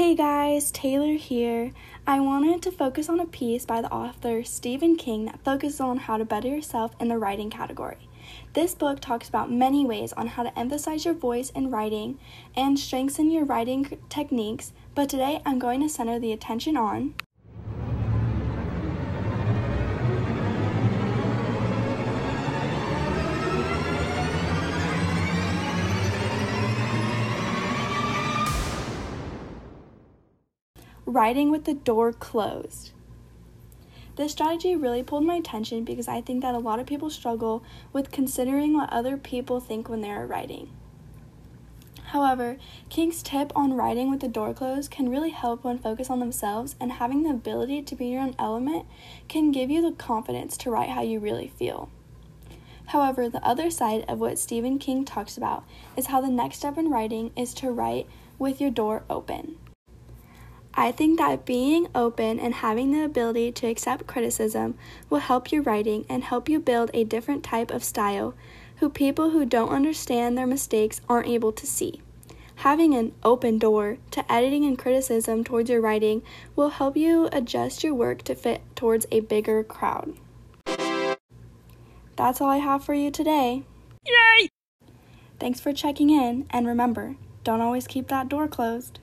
Hey guys, Taylor here. I wanted to focus on a piece by the author Stephen King that focuses on how to better yourself in the writing category. This book talks about many ways on how to emphasize your voice in writing and strengthen your writing techniques, but today I'm going to center the attention on writing with the door closed. This strategy really pulled my attention because I think that a lot of people struggle with considering what other people think when they are writing. However, King's tip on writing with the door closed can really help one focus on themselves, and having the ability to be your own element can give you the confidence to write how you really feel. However, the other side of what Stephen King talks about is how the next step in writing is to write with your door open. I think that being open and having the ability to accept criticism will help your writing and help you build a different type of style who people who don't understand their mistakes aren't able to see. Having an open door to editing and criticism towards your writing will help you adjust your work to fit towards a bigger crowd. That's all I have for you today. Yay! Thanks for checking in, and remember, don't always keep that door closed.